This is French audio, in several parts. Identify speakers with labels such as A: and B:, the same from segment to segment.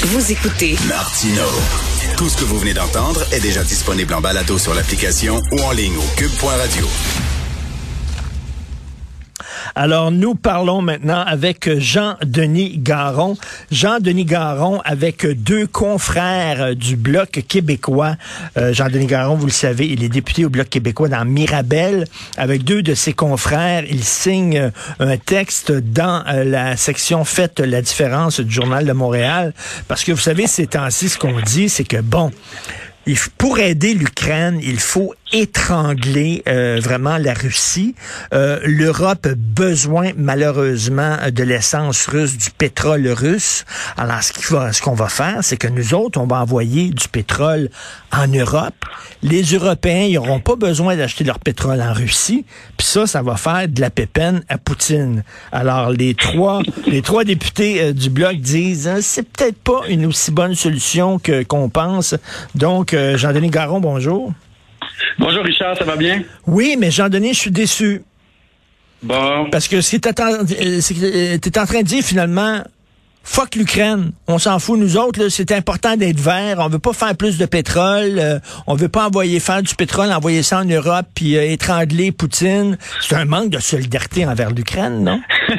A: Vous écoutez
B: Martino. Tout ce que vous venez d'entendre est déjà disponible en balado sur l'application ou en ligne au cube.radio.
C: Alors, nous parlons maintenant avec Jean-Denis Garon. Jean-Denis Garon avec deux confrères du Bloc québécois. Euh, Jean-Denis Garon, vous le savez, il est député au Bloc québécois dans Mirabel. Avec deux de ses confrères, il signe un texte dans euh, la section Faites la différence du Journal de Montréal. Parce que vous savez, ces temps-ci, ce qu'on dit, c'est que, bon, pour aider l'Ukraine, il faut étrangler euh, vraiment la Russie. Euh, L'Europe a besoin malheureusement de l'essence russe, du pétrole russe. Alors ce qu'on va, va faire, c'est que nous autres, on va envoyer du pétrole en Europe. Les Européens, n'auront pas besoin d'acheter leur pétrole en Russie. Puis ça, ça va faire de la pépine à Poutine. Alors les trois, les trois députés euh, du bloc disent, hein, c'est peut-être pas une aussi bonne solution que qu'on pense. Donc Jean-Denis Garon, bonjour.
D: Bonjour Richard, ça va bien?
C: Oui, mais Jean-Denis, je suis déçu.
D: Bon.
C: Parce que ce que tu es en train de dire finalement, fuck l'Ukraine, on s'en fout nous autres, c'est important d'être vert, on veut pas faire plus de pétrole, euh, on veut pas envoyer faire du pétrole, envoyer ça en Europe puis euh, étrangler Poutine. C'est un manque de solidarité envers l'Ukraine, non?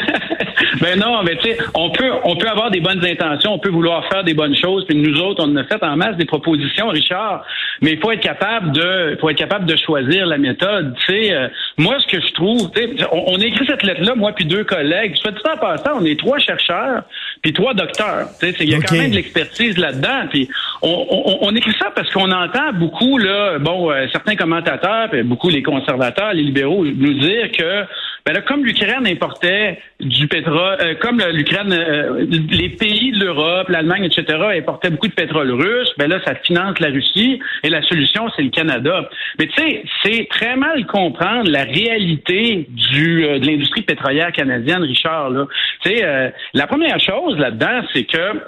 D: Ben non, mais tu sais, on peut, on peut avoir des bonnes intentions, on peut vouloir faire des bonnes choses, puis nous autres, on a fait en masse des propositions, Richard. Mais il faut être capable de, faut être capable de choisir la méthode. Tu sais, euh, moi, ce que je trouve, on, on a écrit cette lettre-là, moi puis deux collègues. Soit tout en passant, on est trois chercheurs puis trois docteurs. Tu sais, il y a quand même de l'expertise là-dedans. Puis on, on, on, écrit ça parce qu'on entend beaucoup là, bon, euh, certains commentateurs, puis beaucoup les conservateurs, les libéraux, nous dire que ben là, comme l'Ukraine importait du pétrole, euh, comme l'Ukraine, euh, les pays de l'Europe, l'Allemagne, etc., importaient beaucoup de pétrole russe, ben là, ça finance la Russie et la solution, c'est le Canada. Mais tu sais, c'est très mal comprendre la réalité du, euh, de l'industrie pétrolière canadienne, Richard. Là. Tu sais, la première chose là-dedans, c'est que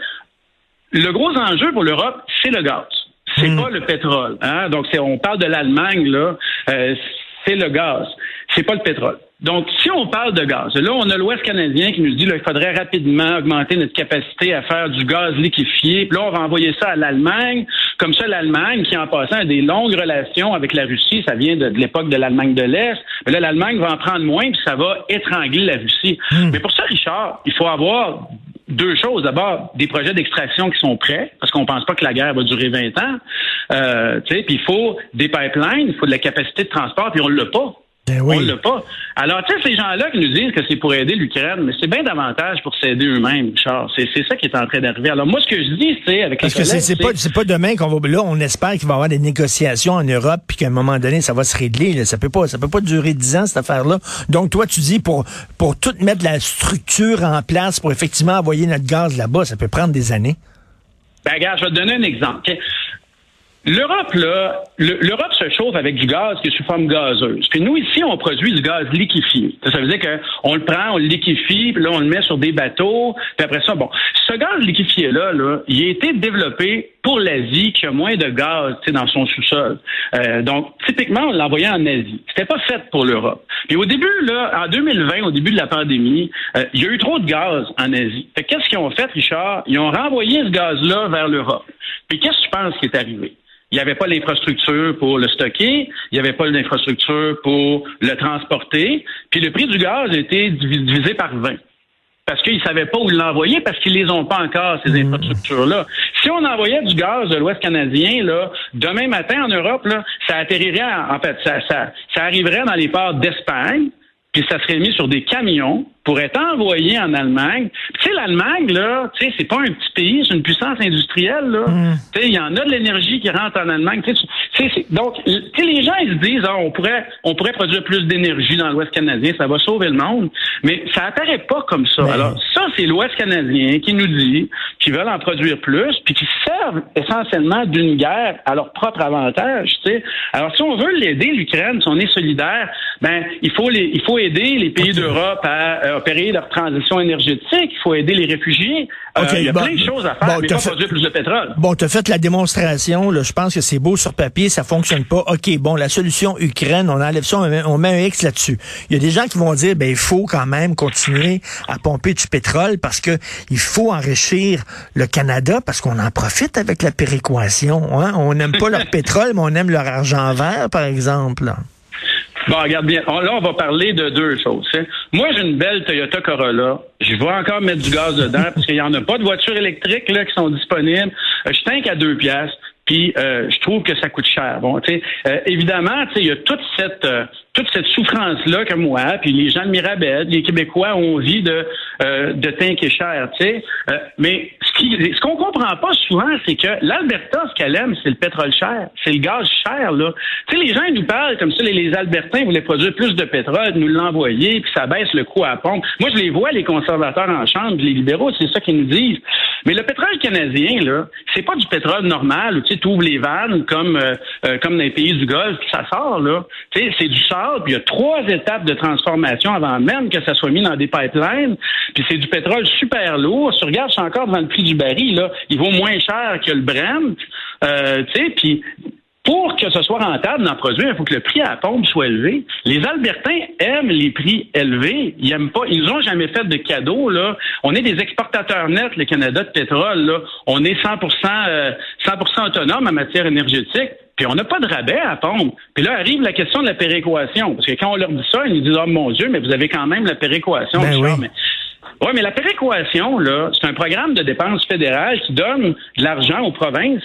D: le gros enjeu pour l'Europe, c'est le gaz. C'est hmm. pas le pétrole. Hein? Donc, on parle de l'Allemagne, là, c'est le gaz. C'est pas le pétrole. Donc, si on parle de gaz, là, on a l'Ouest canadien qui nous dit qu'il faudrait rapidement augmenter notre capacité à faire du gaz liquéfié. Puis là, on va envoyer ça à l'Allemagne. Comme ça, l'Allemagne, qui en passant a des longues relations avec la Russie, ça vient de, l'époque de l'Allemagne de l'Est, mais là, l'Allemagne va en prendre moins, puis ça va étrangler la Russie. Hmm. Mais pour ça, Richard, il faut avoir deux choses. D'abord, des projets d'extraction qui sont prêts, parce qu'on pense pas que la guerre va durer 20 ans. Euh, puis il faut des pipelines, il faut de la capacité de transport, puis on l'a pas.
C: Ben oui.
D: On l'a pas. Alors, tu sais, ces gens-là qui nous disent que c'est pour aider l'Ukraine, mais c'est bien davantage pour s'aider eux-mêmes, Charles. C'est, ça qui est en train d'arriver. Alors, moi, ce que je dis, c'est avec
C: Parce que c'est, pas, c'est pas demain qu'on va. Là, on espère qu'il va y avoir des négociations en Europe, puis qu'à un moment donné, ça va se régler. Ça peut pas, ça peut pas durer dix ans, cette affaire-là. Donc, toi, tu dis pour, pour tout mettre la structure en place pour effectivement envoyer notre gaz là-bas, ça peut prendre des années.
D: Ben, regarde, je vais te donner un exemple. L'Europe, là, l'Europe se chauffe avec du gaz qui est sous forme gazeuse. Puis nous, ici, on produit du gaz liquéfié. Ça veut dire qu'on le prend, on le liquéfie, puis là, on le met sur des bateaux, puis après ça, bon. Ce gaz liquéfié-là, là, il a été développé pour l'Asie qui a moins de gaz dans son sous-sol. Euh, donc, typiquement, on l'envoyait en Asie. C'était pas fait pour l'Europe. Et au début, là, en 2020, au début de la pandémie, euh, il y a eu trop de gaz en Asie. qu'est-ce qu'ils ont fait, Richard? Ils ont renvoyé ce gaz-là vers l'Europe. Puis qu'est-ce que tu penses qui est arrivé? Il n'y avait pas l'infrastructure pour le stocker, il n'y avait pas l'infrastructure pour le transporter, puis le prix du gaz a été divisé par 20 parce qu'ils ne savaient pas où l'envoyer, parce qu'ils les ont pas encore, ces mmh. infrastructures-là. Si on envoyait du gaz de l'Ouest canadien, là, demain matin en Europe, là, ça atterrirait, en fait, ça, ça, ça arriverait dans les ports d'Espagne, puis ça serait mis sur des camions pour être envoyé en Allemagne. Tu sais, l'Allemagne, là, tu sais, c'est pas un petit pays, c'est une puissance industrielle, là. Mm. Tu sais, il y en a de l'énergie qui rentre en Allemagne. Tu sais, donc, tu sais, les gens, ils se disent, ah, on pourrait, on pourrait produire plus d'énergie dans l'Ouest canadien, ça va sauver le monde. Mais ça apparaît pas comme ça. Alors, ça, c'est l'Ouest canadien qui nous dit qu'ils veulent en produire plus, puis qui servent essentiellement d'une guerre à leur propre avantage. Tu sais. Alors, si on veut l'aider, l'Ukraine, si on est solidaire, ben il faut les, il faut aider les pays d'Europe à euh, opérer leur transition énergétique. Il faut aider les réfugiés. Euh, il y a plein de choses à faire, mais pas produire plus de pétrole.
C: Bon, tu as fait la démonstration. Là, je pense que c'est beau sur papier, ça fonctionne pas. OK, bon, la solution Ukraine, on enlève ça, on met, un X là-dessus. Il y a des gens qui vont dire, ben il faut quand même continuer à pomper du pétrole parce que il faut enrichir le Canada parce qu'on en profite avec la péréquation. Hein? On n'aime pas leur pétrole, mais on aime leur argent vert, par exemple.
D: Bon, regarde bien. là, on va parler de deux choses. Hein. Moi, j'ai une belle Toyota Corolla. Je vais encore mettre du gaz dedans parce qu'il n'y en a pas de voitures électriques là, qui sont disponibles. Euh, je tank à deux piastres. Puis euh, je trouve que ça coûte cher. Bon, tu euh, évidemment, tu il y a toute cette toute cette souffrance là que moi, puis les gens de Mirabel, les Québécois ont envie de de tanker cher, tu sais. mais ce qu'on comprend pas souvent, c'est que l'Alberta, ce qu'elle aime, c'est le pétrole cher, c'est le gaz cher, là. Tu sais, les gens, ils nous parlent comme ça, les, les Albertains voulaient produire plus de pétrole, nous l'envoyer, puis ça baisse le coût à pompe. Moi, je les vois, les conservateurs en chambre, les libéraux, c'est ça qu'ils nous disent. Mais le pétrole canadien, là, c'est pas du pétrole normal où tu ouvres les vannes comme euh, euh, comme dans les pays du Golfe, puis ça sort, là. Tu sais, c'est du sable, puis il y a trois étapes de transformation avant même que ça soit mis dans des pipelines, puis c'est du pétrole super lourd. Si tu regardes, c'est encore devant le prix du baril, là, il vaut moins cher que le Brent. Euh, tu sais, puis pour que ce soit rentable d'en produire, il faut que le prix à la pompe soit élevé. Les Albertains aiment les prix élevés. Ils aiment pas. Ils n'ont jamais fait de cadeaux. Là, on est des exportateurs nets, le Canada de pétrole. Là, on est 100 100 euh, autonome en matière énergétique. Puis on n'a pas de rabais à pompe. Puis là arrive la question de la péréquation. Parce que quand on leur dit ça, ils nous disent Oh mon Dieu, mais vous avez quand même la péréquation.
C: Ben oui.
D: mais, ouais, mais la péréquation, là, c'est un programme de dépenses fédérales qui donne de l'argent aux provinces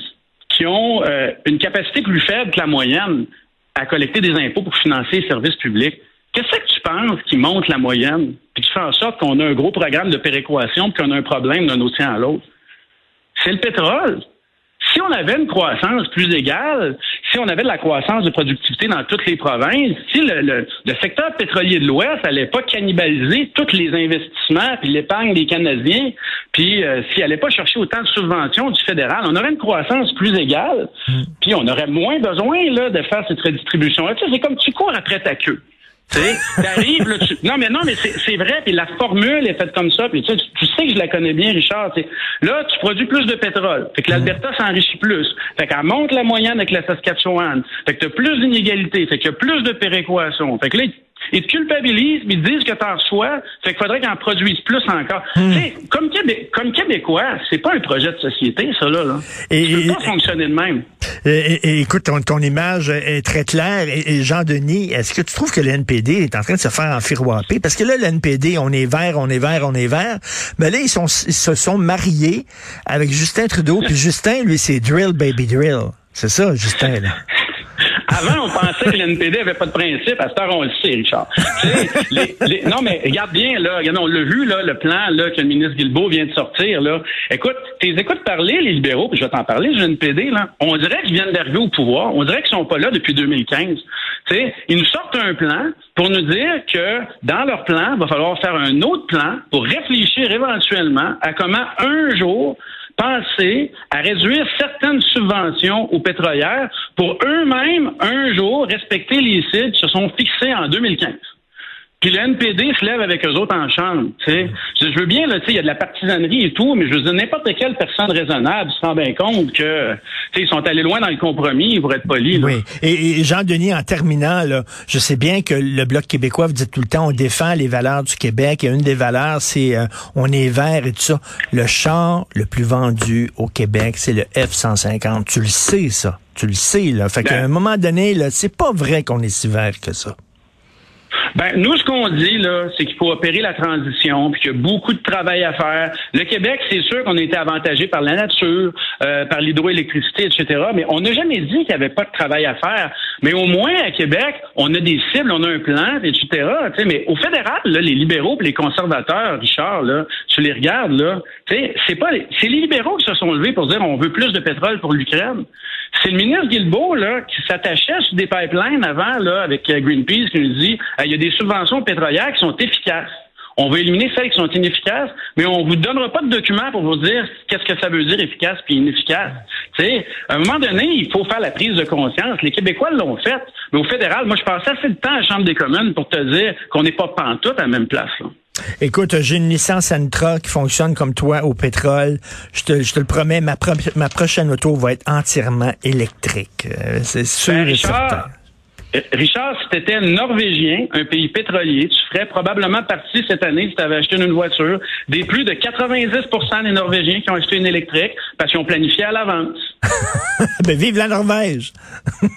D: qui ont euh, une capacité plus faible que la moyenne à collecter des impôts pour financer les services publics. Qu'est-ce que tu penses qui monte la moyenne, puis qui fait en sorte qu'on a un gros programme de péréquation, puis qu'on a un problème d'un océan à l'autre? C'est le pétrole si on avait une croissance plus égale, si on avait de la croissance de productivité dans toutes les provinces, si le, secteur pétrolier de l'Ouest n'allait pas cannibaliser tous les investissements puis l'épargne des Canadiens, puis euh, s'il n'allait pas chercher autant de subventions du fédéral, on aurait une croissance plus égale, hmm. puis on aurait moins besoin là, de faire cette redistribution. C'est comme tu cours après ta queue. Tu arrives, là, tu... non mais non mais c'est vrai, puis la formule est faite comme ça, puis tu, tu sais que je la connais bien, Richard. Là, tu produis plus de pétrole, fait que l'Alberta s'enrichit plus, fait qu'elle monte la moyenne avec la Saskatchewan, fait que tu as plus d'inégalités, fait qu'il y a plus de péréquation, fait que là ils te culpabilisent, ils te disent que tu en reçois, fait qu'il faudrait qu'ils en produisent plus encore. Hmm. Comme, Québé comme Québécois, c'est pas un projet de société, ça, là. là. Et, peut pas fonctionner de même.
C: Et, écoute, ton, image est très claire. Et, Jean-Denis, est-ce que tu trouves que le NPD est en train de se faire enfiroiper? Parce que là, le NPD, on est vert, on est vert, on est vert. Mais là, ils, sont, ils se sont mariés avec Justin Trudeau. puis Justin, lui, c'est drill, baby drill. C'est ça, Justin, là.
D: Avant, on pensait que l'NPD avait pas de principe. À cette heure, on le sait, Richard. non, mais regarde bien, là. on l'a vu, là, le plan là, que le ministre Guilbeault vient de sortir. Là. Écoute, tes écoutes parler, les libéraux, puis je vais t'en parler du NPD, là. On dirait qu'ils viennent d'arriver au pouvoir. On dirait qu'ils sont pas là depuis 2015. sais, ils nous sortent un plan pour nous dire que dans leur plan, il va falloir faire un autre plan pour réfléchir éventuellement à comment un jour penser à réduire certaines subventions aux pétrolières pour eux-mêmes, un jour, respecter les cibles qui se sont fixés en 2015. Puis le NPD se lève avec eux autres en chambre. sais. Je veux bien, il y a de la partisanerie et tout, mais je veux dire, n'importe quelle personne raisonnable se rend bien compte que ils sont allés loin dans le compromis pour être polis.
C: Oui. Et, Jean-Denis, en terminant, là, je sais bien que le Bloc québécois, vous dites tout le temps, on défend les valeurs du Québec. Et une des valeurs, c'est euh, on est vert et tout ça. Le char le plus vendu au Québec, c'est le F-150. Tu le sais, ça. Tu le sais, là. Fait qu'à ben un moment donné, là, c'est pas vrai qu'on est si vert que ça.
D: Ben, nous, ce qu'on dit, là, c'est qu'il faut opérer la transition, puis qu'il y a beaucoup de travail à faire. Le Québec, c'est sûr qu'on a été avantagé par la nature, euh, par l'hydroélectricité, etc., mais on n'a jamais dit qu'il n'y avait pas de travail à faire. Mais au moins, à Québec, on a des cibles, on a un plan, etc., mais au fédéral, là, les libéraux et les conservateurs, Richard, là, tu les regardes, là, c'est pas, c'est les libéraux qui se sont levés pour dire on veut plus de pétrole pour l'Ukraine. C'est le ministre Guilbeault là, qui s'attachait sur des pipelines avant là, avec euh, Greenpeace qui nous dit il y a des subventions pétrolières qui sont efficaces. On va éliminer celles qui sont inefficaces, mais on vous donnera pas de documents pour vous dire qu'est-ce que ça veut dire efficace puis inefficace. Tu sais, à un moment donné, il faut faire la prise de conscience. Les Québécois l'ont fait, mais au fédéral, moi, je passe assez de temps à la Chambre des communes pour te dire qu'on n'est pas pantoute à la même place. Là.
C: Écoute, j'ai une licence Sentra qui fonctionne comme toi au pétrole. Je te, je te le promets, ma, ma prochaine auto va être entièrement électrique. Euh, c'est sûr ben, et certain.
D: Euh, Richard, si tu étais norvégien, un pays pétrolier, tu ferais probablement partie cette année, si tu avais acheté une voiture, des plus de 90% des Norvégiens qui ont acheté une électrique parce qu'ils ont planifié à l'avance.
C: ben, vive la Norvège!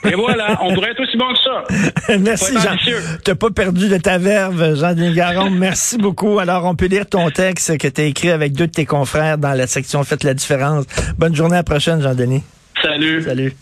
D: Et voilà, on pourrait être aussi bon que ça.
C: Merci, Jean. Tu pas perdu de ta verve, Jean-Denis Garon. Merci beaucoup. Alors, on peut lire ton texte que tu as écrit avec deux de tes confrères dans la section Faites la différence. Bonne journée à la prochaine, Jean-Denis.
D: Salut.
C: Salut.